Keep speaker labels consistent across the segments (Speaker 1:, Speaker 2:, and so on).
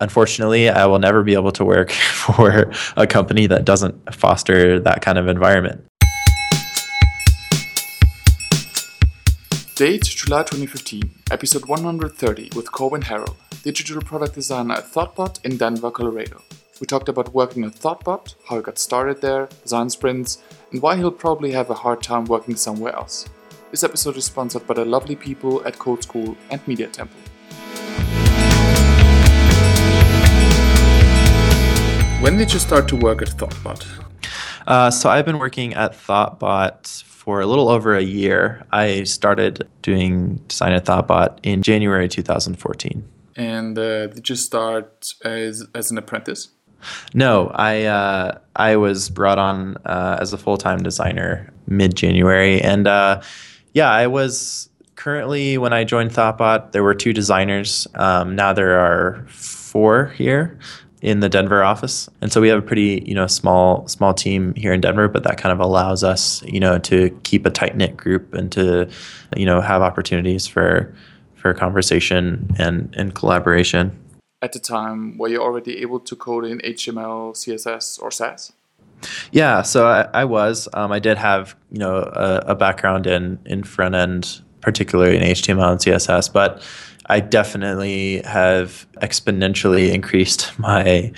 Speaker 1: unfortunately, I will never be able to work for a company that doesn't foster that kind of environment.
Speaker 2: Date July 2015, episode 130 with Corwin Harrell, digital product designer at Thoughtbot in Denver, Colorado. We talked about working at Thoughtbot, how he got started there, design sprints, and why he'll probably have a hard time working somewhere else. This episode is sponsored by the lovely people at Code School and Media Temple. When did you start to work at Thoughtbot?
Speaker 1: Uh, so I've been working at Thoughtbot for a little over a year. I started doing design at Thoughtbot in January 2014.
Speaker 2: And uh, did you start as, as an apprentice?
Speaker 1: No, I uh, I was brought on uh, as a full time designer mid January, and uh, yeah, I was currently when I joined Thoughtbot, there were two designers. Um, now there are four here in the Denver office. And so we have a pretty, you know, small small team here in Denver, but that kind of allows us, you know, to keep a tight knit group and to, you know, have opportunities for for conversation and, and collaboration.
Speaker 2: At the time, were you already able to code in HTML, CSS, or Sass?
Speaker 1: Yeah, so I, I was. Um, I did have, you know, a, a background in in front end, particularly in HTML and CSS, but I definitely have exponentially increased my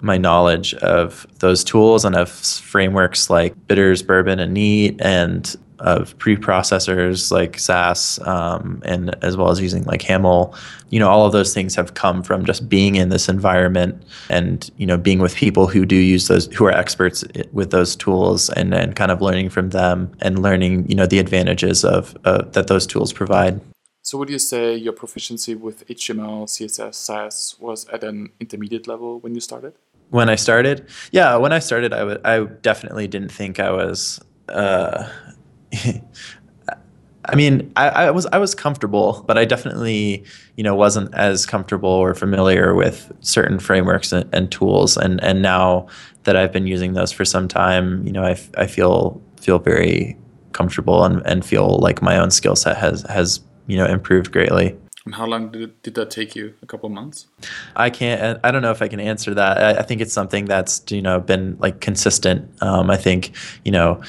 Speaker 1: my knowledge of those tools and of frameworks like Bitters, Bourbon, and Neat, and of preprocessors like Sass, um, and as well as using like Haml. You know, all of those things have come from just being in this environment and you know being with people who do use those, who are experts with those tools, and and kind of learning from them and learning you know the advantages of uh, that those tools provide.
Speaker 2: So would you say your proficiency with HTML, CSS, Sass was at an intermediate level when you started?
Speaker 1: When I started, yeah, when I started, I, w- I definitely didn't think I was. Uh, I mean, I, I, was I was comfortable, but I definitely, you know, wasn't as comfortable or familiar with certain frameworks and, and tools. And and now that I've been using those for some time, you know, I, I feel feel very comfortable and, and feel like my own skill set has has you know improved greatly.
Speaker 2: And how long did, it, did that take you? A couple months?
Speaker 1: I can't. I don't know if I can answer that. I, I think it's something that's you know been like consistent. Um, I think you know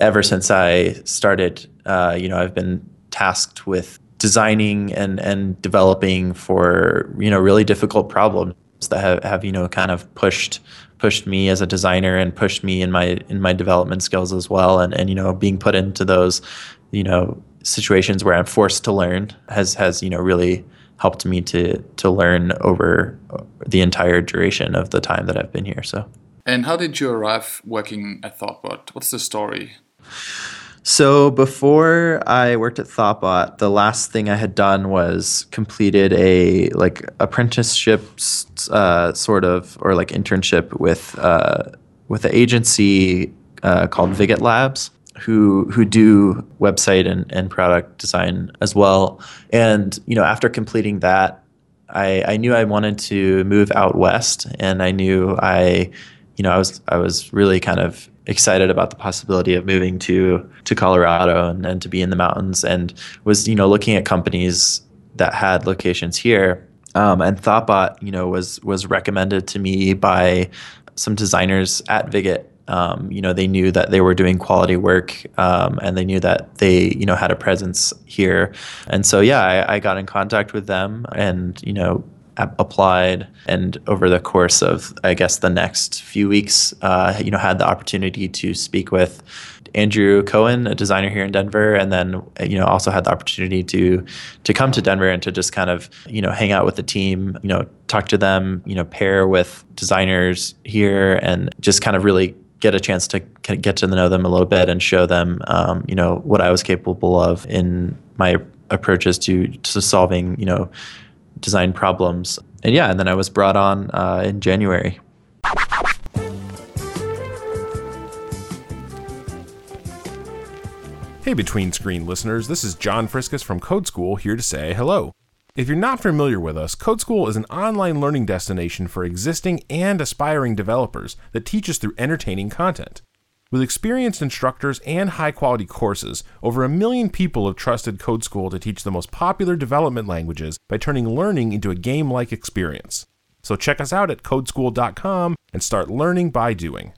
Speaker 1: ever since I started, uh, you know, I've been tasked with designing and and developing for you know really difficult problems that have, have you know kind of pushed pushed me as a designer and pushed me in my in my development skills as well and and you know being put into those you know situations where I'm forced to learn has has you know really helped me to to learn over the entire duration of the time that I've been here. So.
Speaker 2: And how did you arrive working at Thoughtbot? What's the story?
Speaker 1: So before I worked at Thoughtbot, the last thing I had done was completed a like apprenticeship uh, sort of or like internship with uh, with an agency uh, called Viget Labs who who do website and, and product design as well. And you know, after completing that, I, I knew I wanted to move out west, and I knew I, you know, I was I was really kind of excited about the possibility of moving to to Colorado and, and to be in the mountains, and was you know looking at companies that had locations here. Um, and Thoughtbot, you know, was was recommended to me by some designers at Viget um, you know, they knew that they were doing quality work, um, and they knew that they, you know, had a presence here. And so, yeah, I, I got in contact with them, and you know, applied and over the course of i guess the next few weeks uh, you know had the opportunity to speak with andrew cohen a designer here in denver and then you know also had the opportunity to to come to denver and to just kind of you know hang out with the team you know talk to them you know pair with designers here and just kind of really get a chance to get to know them a little bit and show them, um, you know, what I was capable of in my approaches to to solving, you know, design problems. And yeah, and then I was brought on uh, in January.
Speaker 3: Hey, Between Screen listeners, this is John Friskus from Code School here to say hello. If you're not familiar with us, Code School is an online learning destination for existing and aspiring developers that teaches through entertaining content. With experienced instructors and high quality courses, over a million people have trusted Code School to teach the most popular development languages by turning learning into a game like experience. So check us out at codeschool.com and start learning by doing.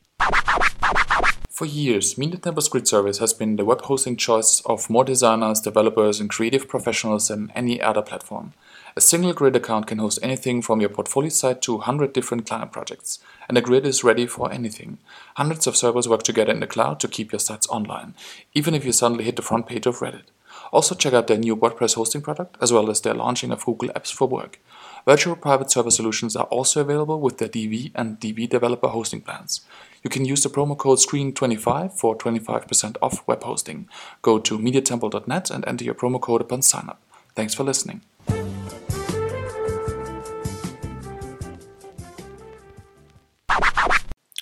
Speaker 2: For years, Temple's grid service has been the web hosting choice of more designers, developers, and creative professionals than any other platform. A single grid account can host anything from your portfolio site to 100 different client projects, and the grid is ready for anything. Hundreds of servers work together in the cloud to keep your sites online, even if you suddenly hit the front page of Reddit. Also, check out their new WordPress hosting product, as well as their launching of Google Apps for Work. Virtual private server solutions are also available with their DV and DV developer hosting plans. You can use the promo code SCREEN25 for 25% off web hosting. Go to MediaTemple.net and enter your promo code upon sign up. Thanks for listening.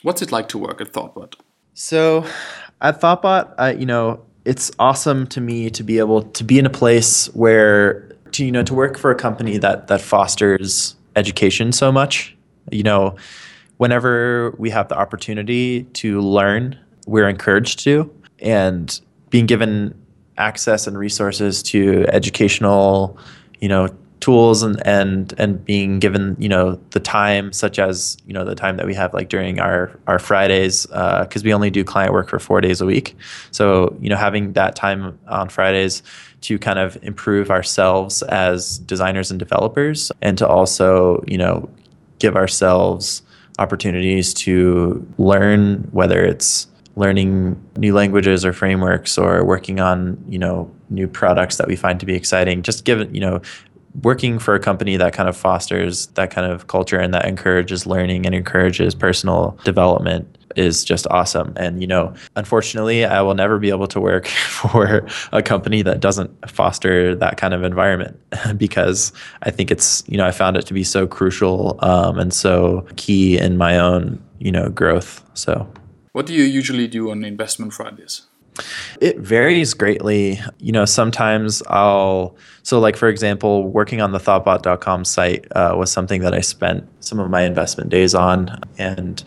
Speaker 2: What's it like to work at Thoughtbot?
Speaker 1: So at Thoughtbot, uh, you know, it's awesome to me to be able to be in a place where to you know to work for a company that that fosters education so much. You know, whenever we have the opportunity to learn, we're encouraged to, and being given access and resources to educational, you know, tools and and and being given you know the time such as you know the time that we have like during our our fridays because uh, we only do client work for four days a week. So you know having that time on fridays to kind of improve ourselves as designers and developers and to also you know give ourselves opportunities to learn whether it's learning new languages or frameworks or working on you know new products that we find to be exciting. Just given you know working for a company that kind of fosters that kind of culture and that encourages learning and encourages personal development is just awesome. And, you know, unfortunately, I will never be able to work for a company that doesn't foster that kind of environment because I think it's, you know, I found it to be so crucial um, and so key in my own, you know, growth. So,
Speaker 2: what do you usually do on Investment Fridays?
Speaker 1: It varies greatly. You know, sometimes I'll, so like for example, working on the thoughtbot.com site uh, was something that I spent some of my investment days on. And,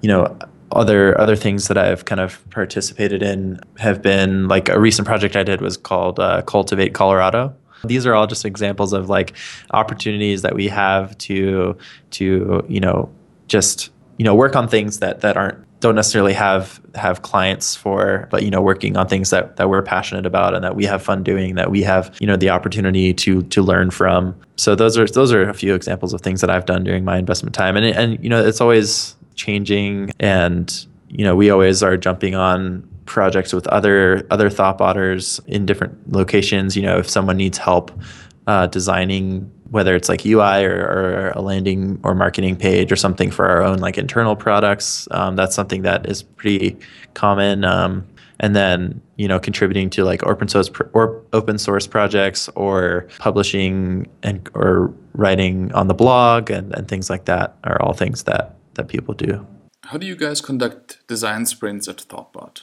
Speaker 1: you know, other other things that I've kind of participated in have been like a recent project I did was called uh, Cultivate Colorado. These are all just examples of like opportunities that we have to to you know just you know work on things that that aren't don't necessarily have have clients for but you know working on things that that we're passionate about and that we have fun doing that we have you know the opportunity to to learn from. So those are those are a few examples of things that I've done during my investment time. And and you know it's always changing and you know we always are jumping on projects with other other thoughtbotters in different locations. You know if someone needs help uh, designing whether it's like UI or, or, a landing or marketing page or something for our own like internal products. Um, that's something that is pretty common. Um, and then you know contributing to like open source or open source projects or publishing and or writing on the blog and, and things like that are all things that that people do.
Speaker 2: How do you guys conduct design sprints at Thoughtbot?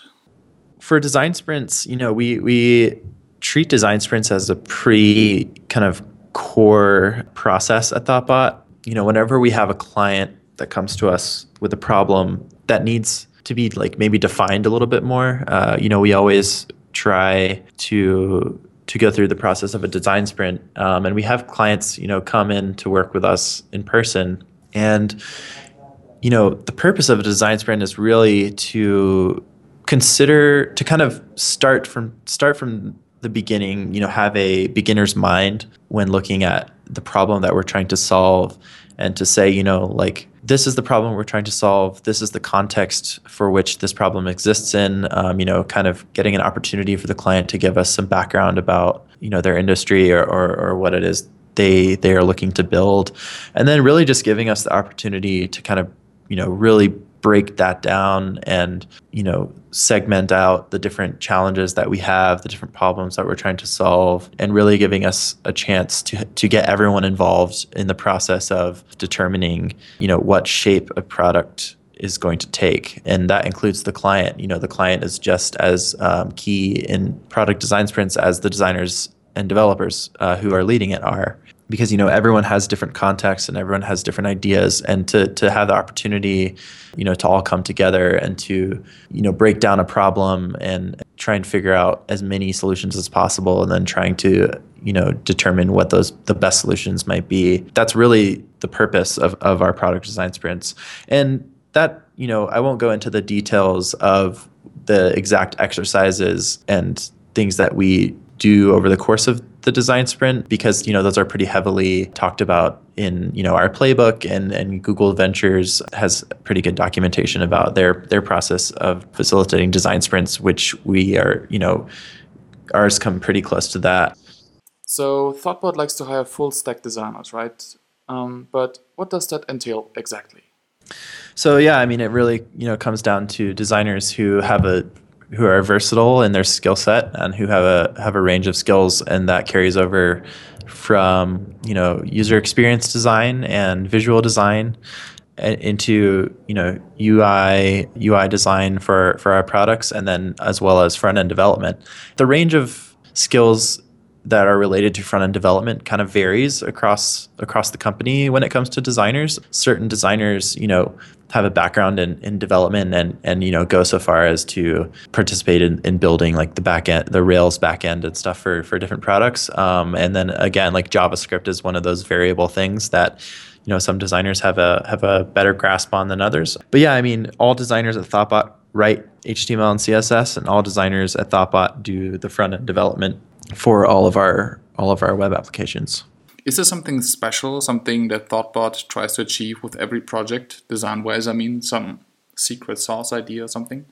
Speaker 1: For design sprints, you know, we we treat design sprints as a pretty kind of core process at Thoughtbot. You know, whenever we have a client that comes to us with a problem that needs to be like maybe defined a little bit more, uh, you know, we always try to to go through the process of a design sprint. Um, and we have clients, you know, come in to work with us in person. And, you know, the purpose of a design sprint is really to consider to kind of start from start from the beginning, you know, have a beginner's mind when looking at the problem that we're trying to solve and to say, you know, like this is the problem we're trying to solve. This is the context for which this problem exists in. Um, you know, kind of getting an opportunity for the client to give us some background about, you know, their industry or, or, or what it is they they are looking to build, and then really just giving us the opportunity to kind of, you know, really break that down and you know segment out the different challenges that we have the different problems that we're trying to solve and really giving us a chance to to get everyone involved in the process of determining you know what shape a product is going to take. And that includes the client. You know the client is just as um, key in product design sprints as the designers and developers uh, who are leading it are because you know everyone has different contexts and everyone has different ideas and to to have the opportunity you know to all come together and to you know break down a problem and try and figure out as many solutions as possible and then trying to you know determine what those the best solutions might be that's really the purpose of, of our product design sprints. And that you know i won't go into the details of the exact exercises and things that we do over the course of the design sprint because you know those are pretty heavily talked about in you know our playbook and and Google Ventures has pretty good documentation about their their process of facilitating design sprints which we are you know ours come pretty close to that.
Speaker 2: So thoughtbot likes to hire full stack designers right? Um, but what does that entail exactly?
Speaker 1: So yeah i mean it really you know comes down to designers who have a who are versatile in their skill set and who have a have a range of skills, and that carries over from you know user experience design and visual design uh, into you know UI UI design for for our products, and then as well as front end development. The range of skills that are related to front end development kind of varies across across the company when it comes to designers. Certain designers, you know, have a background in, in development and and you know go so far as to participate in, in building like the back end the rails back end and stuff for for different products. Um, and then again like javascript is one of those variable things that you know some designers have a have a better grasp on than others. But yeah i mean all designers at thoughtbot write html and css and all designers at thoughtbot do the front end development for all of our all of our web applications
Speaker 2: is there something special, something that Thoughtbot tries to achieve with every project, design wise? I mean, some secret sauce idea or something?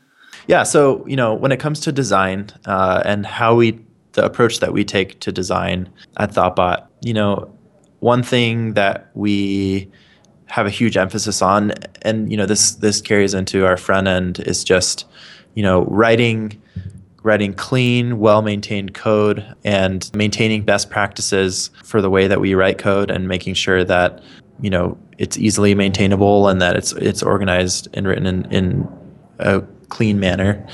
Speaker 1: Yeah. So, you know, when it comes to design uh, and how we, the approach that we take to design at Thoughtbot, you know, one thing that we have a huge emphasis on, and, you know, this, this carries into our front end is just, you know, writing writing clean, well maintained code and maintaining best practices for the way that we write code and making sure that you know it's easily maintainable and that it's it's organized and written in, in a clean manner.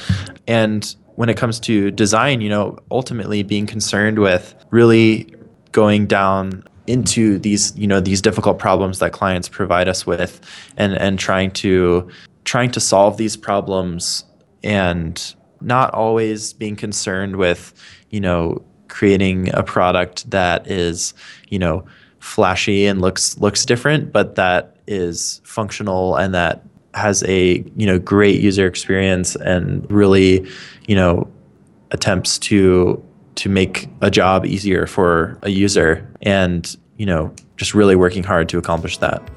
Speaker 1: And when it comes to design, you know, ultimately being concerned with really going down into these you know these difficult problems that clients provide us with and and trying to trying to solve these problems and not always being concerned with, you know, creating a product that is, you know, flashy and looks looks different, but that is functional and that has a you know great user experience and really you know attempts to to make a job easier for a user and you know just really working hard to accomplish that